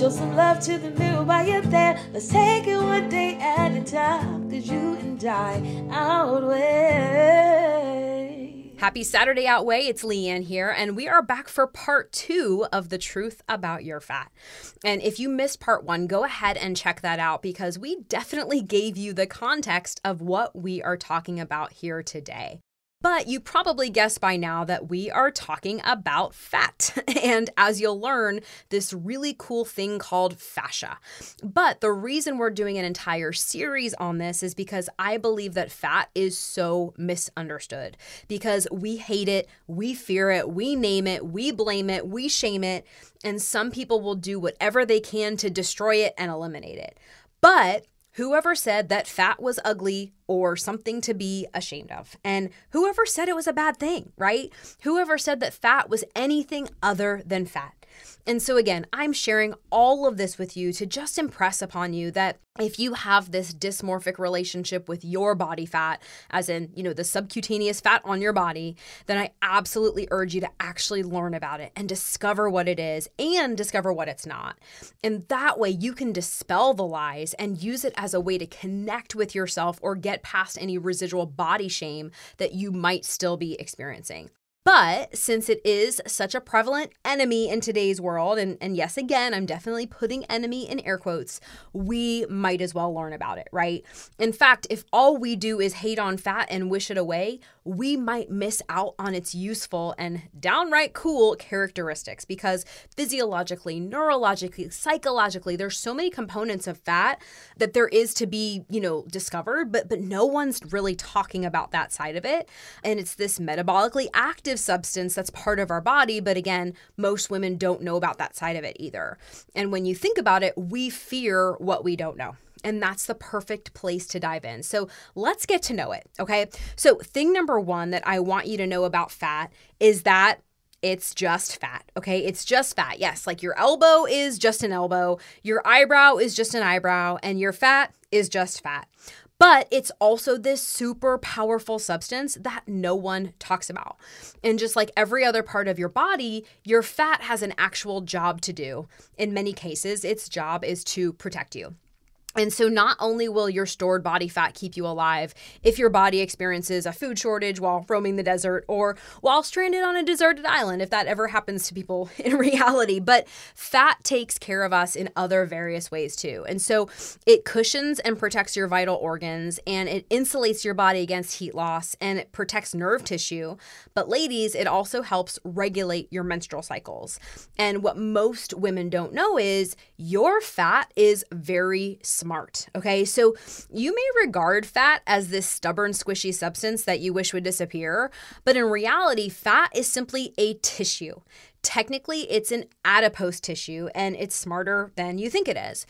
Show some love to the mirror while you're there. Let's take it one day at a time. Cause you and I outweigh. Happy Saturday Outweigh. It's Leanne here, and we are back for part two of The Truth About Your Fat. And if you missed part one, go ahead and check that out because we definitely gave you the context of what we are talking about here today. But you probably guessed by now that we are talking about fat. And as you'll learn, this really cool thing called fascia. But the reason we're doing an entire series on this is because I believe that fat is so misunderstood. Because we hate it, we fear it, we name it, we blame it, we shame it. And some people will do whatever they can to destroy it and eliminate it. But Whoever said that fat was ugly or something to be ashamed of? And whoever said it was a bad thing, right? Whoever said that fat was anything other than fat? And so, again, I'm sharing all of this with you to just impress upon you that if you have this dysmorphic relationship with your body fat, as in, you know, the subcutaneous fat on your body, then I absolutely urge you to actually learn about it and discover what it is and discover what it's not. And that way you can dispel the lies and use it as a way to connect with yourself or get past any residual body shame that you might still be experiencing. But since it is such a prevalent enemy in today's world, and, and yes, again, I'm definitely putting enemy in air quotes, we might as well learn about it, right? In fact, if all we do is hate on fat and wish it away, we might miss out on its useful and downright cool characteristics because physiologically, neurologically, psychologically, there's so many components of fat that there is to be, you know, discovered, but but no one's really talking about that side of it. And it's this metabolically active substance that's part of our body, but again, most women don't know about that side of it either. And when you think about it, we fear what we don't know. And that's the perfect place to dive in. So let's get to know it. Okay. So, thing number one that I want you to know about fat is that it's just fat. Okay. It's just fat. Yes. Like your elbow is just an elbow, your eyebrow is just an eyebrow, and your fat is just fat. But it's also this super powerful substance that no one talks about. And just like every other part of your body, your fat has an actual job to do. In many cases, its job is to protect you. And so, not only will your stored body fat keep you alive if your body experiences a food shortage while roaming the desert or while stranded on a deserted island, if that ever happens to people in reality, but fat takes care of us in other various ways too. And so, it cushions and protects your vital organs and it insulates your body against heat loss and it protects nerve tissue. But, ladies, it also helps regulate your menstrual cycles. And what most women don't know is your fat is very smart. Okay, so you may regard fat as this stubborn, squishy substance that you wish would disappear, but in reality, fat is simply a tissue. Technically, it's an adipose tissue and it's smarter than you think it is.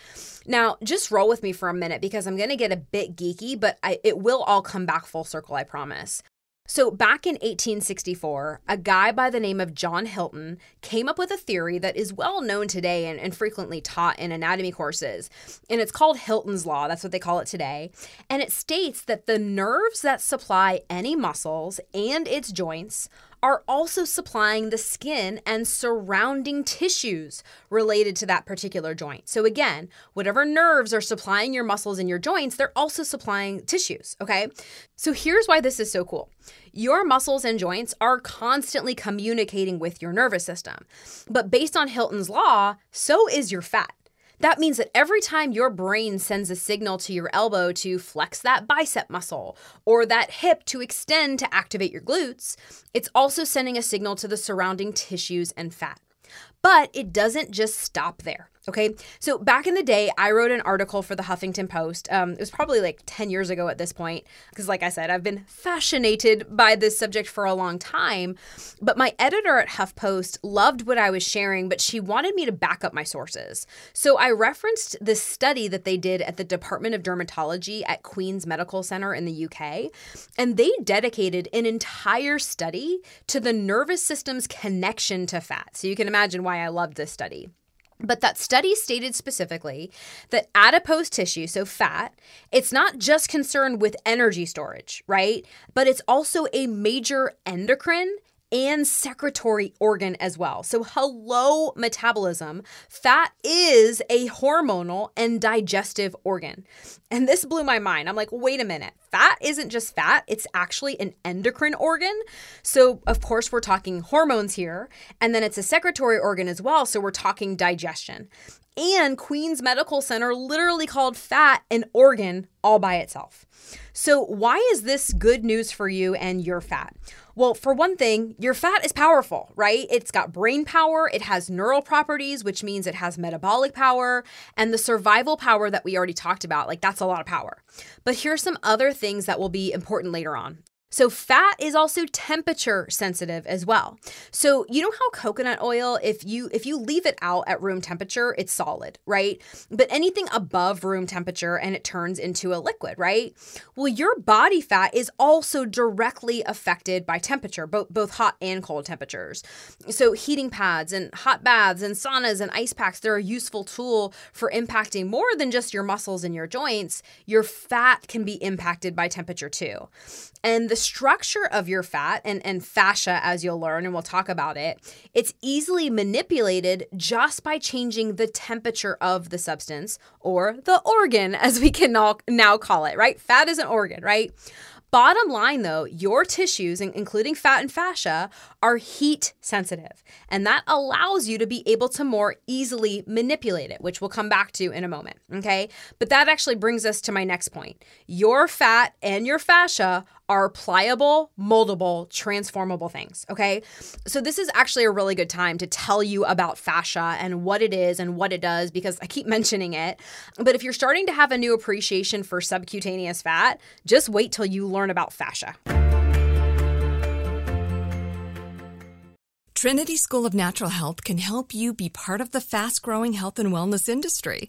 Now, just roll with me for a minute because I'm going to get a bit geeky, but I, it will all come back full circle, I promise. So, back in 1864, a guy by the name of John Hilton came up with a theory that is well known today and, and, frequently taught in anatomy courses. And it's called Hilton's Law. That's what they call it today. And it states that the nerves that supply any muscles and its joints are also supplying the skin and surrounding tissues related to that particular joint. So, again, whatever nerves are supplying your muscles and your joints, they're also supplying tissues, okay? So, here's why this is so cool your muscles and joints are constantly communicating with your nervous system. But based on Hilton's law, so is your fat. That means that every time your brain sends a signal to your elbow to flex that bicep muscle or that hip to extend to activate your glutes, it's also sending a signal to the surrounding tissues and fat. But it doesn't just stop there. Okay. So back in the day, I wrote an article for the Huffington Post. Um, it was probably like 10 years ago at this point, because, like I said, I've been fascinated by this subject for a long time. But my editor at HuffPost loved what I was sharing, but she wanted me to back up my sources. So I referenced this study that they did at the Department of Dermatology at Queen's Medical Center in the UK. And they dedicated an entire study to the nervous system's connection to fat. So you can imagine why I loved this study. But that study stated specifically that adipose tissue, so fat, it's not just concerned with energy storage, right? But it's also a major endocrine and secretory organ as well. So, hello, metabolism. Fat is a hormonal and digestive organ. And this blew my mind. I'm like, wait a minute. Fat isn't just fat, it's actually an endocrine organ. So, of course, we're talking hormones here. And then it's a secretory organ as well. So, we're talking digestion. And Queen's Medical Center literally called fat an organ all by itself. So, why is this good news for you and your fat? Well, for one thing, your fat is powerful, right? It's got brain power, it has neural properties, which means it has metabolic power, and the survival power that we already talked about. Like, that's a lot of power. But here's some other things that will be important later on. So fat is also temperature sensitive as well. So you know how coconut oil if you if you leave it out at room temperature, it's solid, right? But anything above room temperature and it turns into a liquid, right? Well, your body fat is also directly affected by temperature, both both hot and cold temperatures. So heating pads and hot baths and saunas and ice packs, they're a useful tool for impacting more than just your muscles and your joints. Your fat can be impacted by temperature too. And the structure of your fat and, and fascia, as you'll learn, and we'll talk about it, it's easily manipulated just by changing the temperature of the substance or the organ, as we can now call it, right? Fat is an organ, right? Bottom line though, your tissues, including fat and fascia, are heat sensitive, and that allows you to be able to more easily manipulate it, which we'll come back to in a moment. Okay. But that actually brings us to my next point. Your fat and your fascia are pliable, moldable, transformable things. Okay. So, this is actually a really good time to tell you about fascia and what it is and what it does because I keep mentioning it. But if you're starting to have a new appreciation for subcutaneous fat, just wait till you learn about fascia. Trinity School of Natural Health can help you be part of the fast growing health and wellness industry.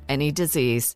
any disease.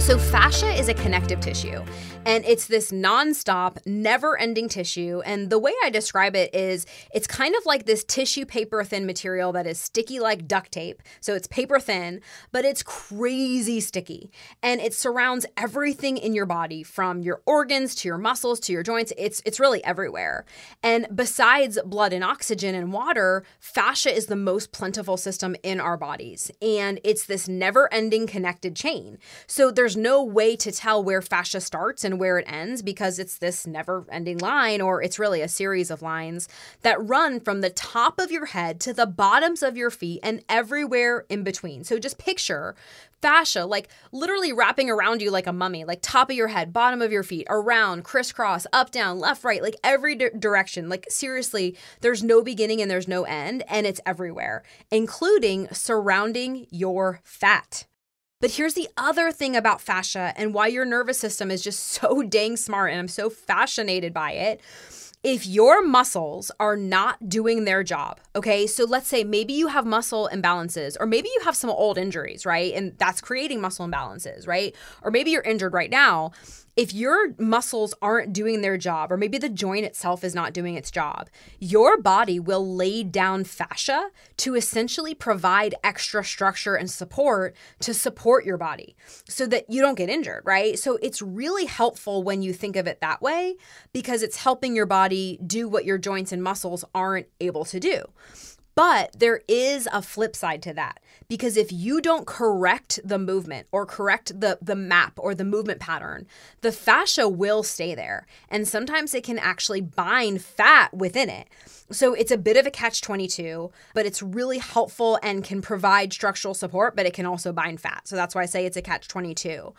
So, fascia is a connective tissue, and it's this nonstop, never ending tissue. And the way I describe it is it's kind of like this tissue paper thin material that is sticky like duct tape. So, it's paper thin, but it's crazy sticky. And it surrounds everything in your body from your organs to your muscles to your joints. It's, it's really everywhere. And besides blood and oxygen and water, fascia is the most plentiful system in our bodies. And it's this never ending connected chain. So, there's no way to tell where fascia starts and where it ends because it's this never ending line, or it's really a series of lines that run from the top of your head to the bottoms of your feet and everywhere in between. So just picture fascia, like literally wrapping around you like a mummy, like top of your head, bottom of your feet, around, crisscross, up, down, left, right, like every di- direction. Like seriously, there's no beginning and there's no end, and it's everywhere, including surrounding your fat. But here's the other thing about fascia and why your nervous system is just so dang smart, and I'm so fascinated by it. If your muscles are not doing their job, okay, so let's say maybe you have muscle imbalances, or maybe you have some old injuries, right? And that's creating muscle imbalances, right? Or maybe you're injured right now if your muscles aren't doing their job, or maybe the joint itself is not doing its job, your body will lay down fascia to essentially provide extra structure and support to support your body so that you don't get injured, right? So it's really helpful when you think of it that way because it's helping your body do what your joints and muscles aren't able to do. But there is a flip side to that because if you don't correct the movement or correct the the map or the movement pattern, the fascia will stay there and sometimes it can actually bind fat within it. So it's a bit of a catch 22, but it's really helpful and can provide structural support, but it can also bind fat. So that's why I say it's a catch 22.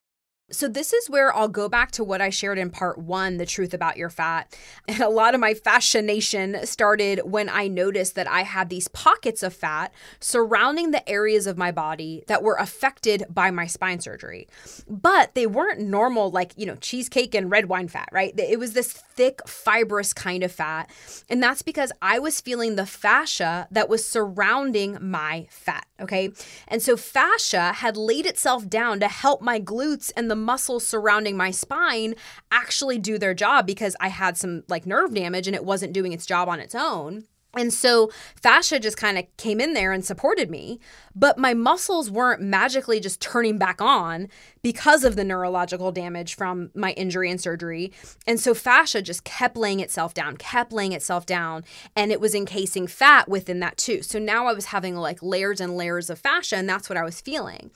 So, this is where I'll go back to what I shared in part one the truth about your fat. And a lot of my fascination started when I noticed that I had these pockets of fat surrounding the areas of my body that were affected by my spine surgery. But they weren't normal, like, you know, cheesecake and red wine fat, right? It was this thick, fibrous kind of fat. And that's because I was feeling the fascia that was surrounding my fat, okay? And so, fascia had laid itself down to help my glutes and the muscles surrounding my spine actually do their job because I had some like nerve damage and it wasn't doing its job on its own. And so fascia just kind of came in there and supported me, but my muscles weren't magically just turning back on because of the neurological damage from my injury and surgery. And so fascia just kept laying itself down, kept laying itself down, and it was encasing fat within that too. So now I was having like layers and layers of fascia, and that's what I was feeling.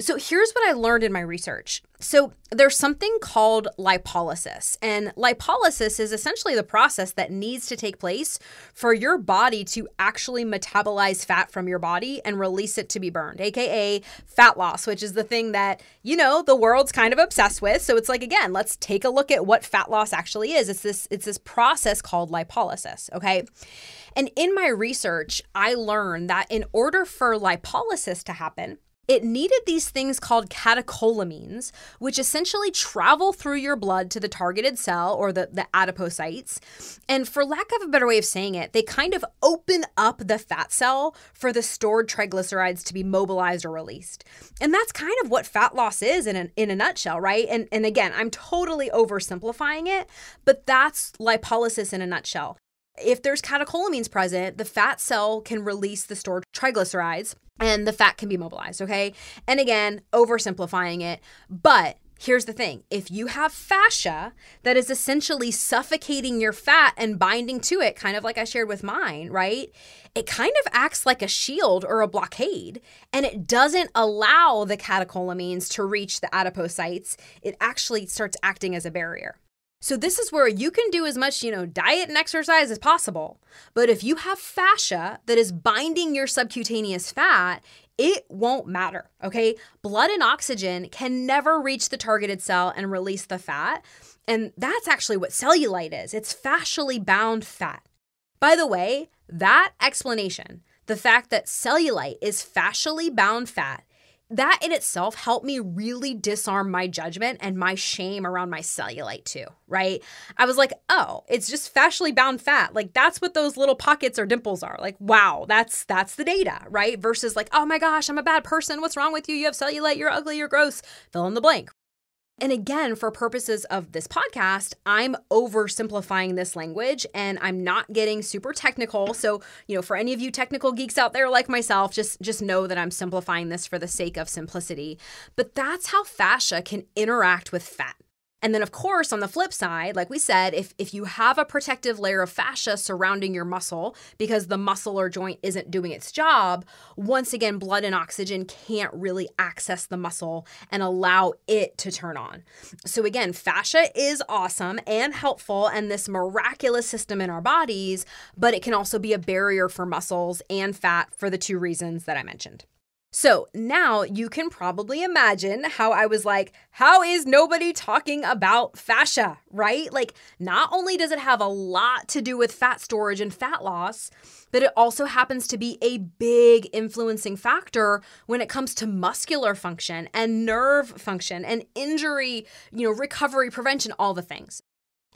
So here's what I learned in my research. So there's something called lipolysis, and lipolysis is essentially the process that needs to take place for your body to actually metabolize fat from your body and release it to be burned, aka fat loss, which is the thing that, you know, the world's kind of obsessed with. So it's like again, let's take a look at what fat loss actually is. It's this it's this process called lipolysis, okay? And in my research, I learned that in order for lipolysis to happen, it needed these things called catecholamines, which essentially travel through your blood to the targeted cell or the, the adipocytes. And for lack of a better way of saying it, they kind of open up the fat cell for the stored triglycerides to be mobilized or released. And that's kind of what fat loss is in a, in a nutshell, right? And, and again, I'm totally oversimplifying it, but that's lipolysis in a nutshell. If there's catecholamines present, the fat cell can release the stored triglycerides and the fat can be mobilized, okay? And again, oversimplifying it, but Here's the thing if you have fascia that is essentially suffocating your fat and binding to it, kind of like I shared with mine, right? It kind of acts like a shield or a blockade, and it doesn't allow the catecholamines to reach the adipocytes. It actually starts acting as a barrier. So this is where you can do as much, you know, diet and exercise as possible. But if you have fascia that is binding your subcutaneous fat, it won't matter, okay? Blood and oxygen can never reach the targeted cell and release the fat. And that's actually what cellulite is. It's fascially bound fat. By the way, that explanation, the fact that cellulite is fascially bound fat, that in itself helped me really disarm my judgment and my shame around my cellulite too, right? I was like, oh, it's just fascially bound fat. Like that's what those little pockets or dimples are. Like, wow, that's that's the data, right? Versus like, oh my gosh, I'm a bad person. What's wrong with you? You have cellulite, you're ugly, you're gross. Fill in the blank, and again, for purposes of this podcast, I'm oversimplifying this language and I'm not getting super technical. So, you know, for any of you technical geeks out there like myself, just just know that I'm simplifying this for the sake of simplicity. But that's how fascia can interact with fat. And then, of course, on the flip side, like we said, if, if you have a protective layer of fascia surrounding your muscle because the muscle or joint isn't doing its job, once again, blood and oxygen can't really access the muscle and allow it to turn on. So, again, fascia is awesome and helpful and this miraculous system in our bodies, but it can also be a barrier for muscles and fat for the two reasons that I mentioned. So now you can probably imagine how I was like, how is nobody talking about fascia, right? Like, not only does it have a lot to do with fat storage and fat loss, but it also happens to be a big influencing factor when it comes to muscular function and nerve function and injury, you know, recovery, prevention, all the things.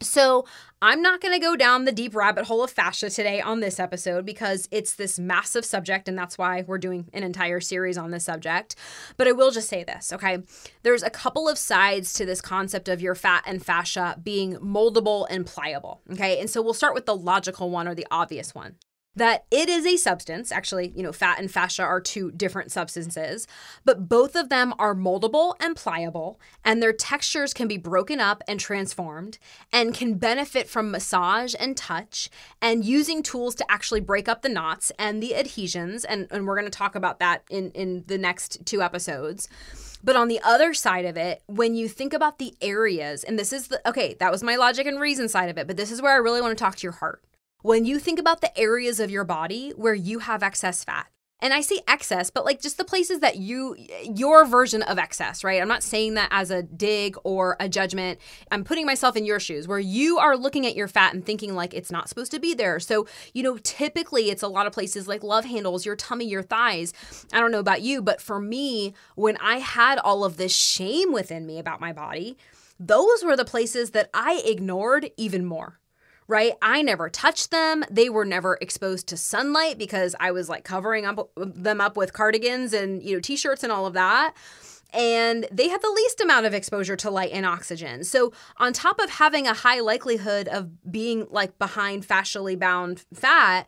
So, I'm not going to go down the deep rabbit hole of fascia today on this episode because it's this massive subject, and that's why we're doing an entire series on this subject. But I will just say this, okay? There's a couple of sides to this concept of your fat and fascia being moldable and pliable, okay? And so we'll start with the logical one or the obvious one that it is a substance. Actually, you know, fat and fascia are two different substances, but both of them are moldable and pliable, and their textures can be broken up and transformed and can benefit from massage and touch and using tools to actually break up the knots and the adhesions. And, and we're going to talk about that in, in the next two episodes. But on the other side of it, when you think about the areas, and this is the okay, that was my logic and reason side of it, but this is where I really want to talk to your heart. When you think about the areas of your body where you have excess fat, and I say excess, but like just the places that you, your version of excess, right? I'm not saying that as a dig or a judgment. I'm putting myself in your shoes where you are looking at your fat and thinking like it's not supposed to be there. So, you know, typically it's a lot of places like love handles, your tummy, your thighs. I don't know about you, but for me, when I had all of this shame within me about my body, those were the places that I ignored even more right? I never touched them. They were never exposed to sunlight because I was like covering up them up with cardigans and, you know, t-shirts and all of that. And they had the least amount of exposure to light and oxygen. So, on top of having a high likelihood of being like behind fascially bound fat,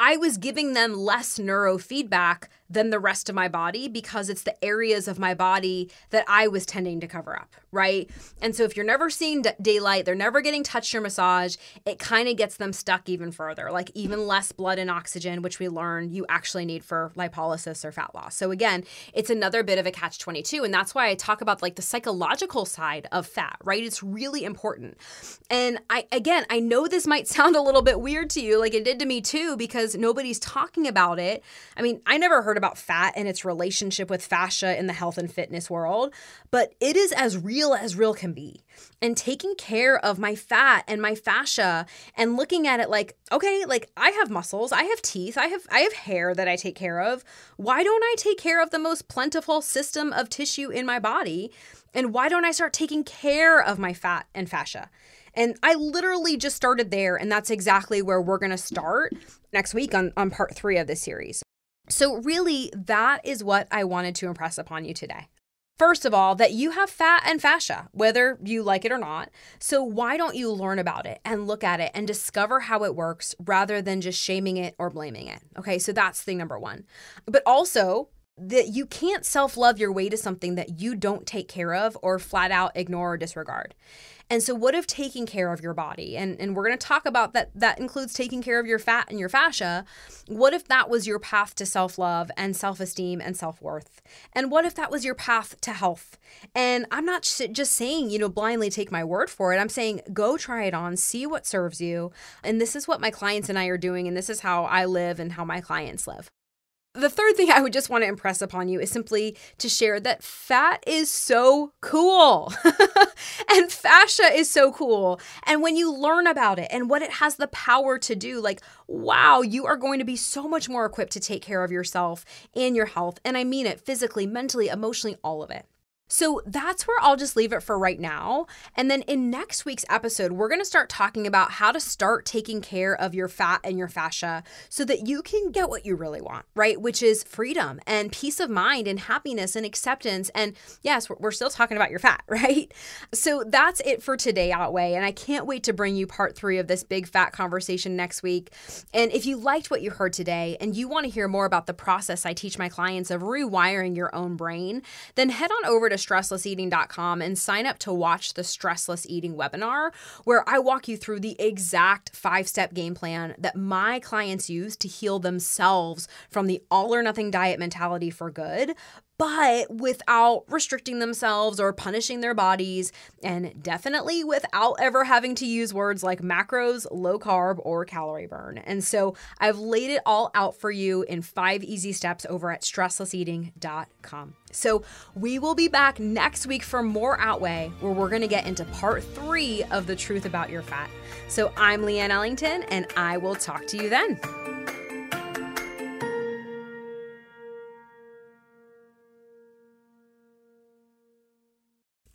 I was giving them less neurofeedback than the rest of my body because it's the areas of my body that I was tending to cover up, right? And so if you're never seeing d- daylight, they're never getting touched or massage, it kind of gets them stuck even further, like even less blood and oxygen, which we learn you actually need for lipolysis or fat loss. So again, it's another bit of a catch 22. And that's why I talk about like the psychological side of fat, right? It's really important. And I, again, I know this might sound a little bit weird to you, like it did to me too, because because nobody's talking about it. I mean, I never heard about fat and its relationship with fascia in the health and fitness world, but it is as real as real can be. And taking care of my fat and my fascia and looking at it like, okay, like I have muscles, I have teeth, I have I have hair that I take care of. Why don't I take care of the most plentiful system of tissue in my body? And why don't I start taking care of my fat and fascia? And I literally just started there, and that's exactly where we're gonna start next week on, on part three of this series. So, really, that is what I wanted to impress upon you today. First of all, that you have fat and fascia, whether you like it or not. So, why don't you learn about it and look at it and discover how it works rather than just shaming it or blaming it? Okay, so that's thing number one. But also, that you can't self love your way to something that you don't take care of or flat out ignore or disregard. And so, what if taking care of your body, and, and we're going to talk about that, that includes taking care of your fat and your fascia. What if that was your path to self love and self esteem and self worth? And what if that was your path to health? And I'm not just saying, you know, blindly take my word for it. I'm saying go try it on, see what serves you. And this is what my clients and I are doing, and this is how I live and how my clients live. The third thing I would just want to impress upon you is simply to share that fat is so cool and fascia is so cool. And when you learn about it and what it has the power to do, like, wow, you are going to be so much more equipped to take care of yourself and your health. And I mean it physically, mentally, emotionally, all of it. So that's where I'll just leave it for right now. And then in next week's episode, we're going to start talking about how to start taking care of your fat and your fascia so that you can get what you really want, right? Which is freedom and peace of mind and happiness and acceptance. And yes, we're still talking about your fat, right? So that's it for today, Outweigh. And I can't wait to bring you part three of this big fat conversation next week. And if you liked what you heard today and you want to hear more about the process I teach my clients of rewiring your own brain, then head on over to stresslesseating.com and sign up to watch the Stressless Eating webinar, where I walk you through the exact five step game plan that my clients use to heal themselves from the all or nothing diet mentality for good but without restricting themselves or punishing their bodies, and definitely without ever having to use words like macros, low carb, or calorie burn. And so I've laid it all out for you in five easy steps over at stresslesseating.com. So we will be back next week for more Outweigh, where we're going to get into part three of the truth about your fat. So I'm Leanne Ellington, and I will talk to you then.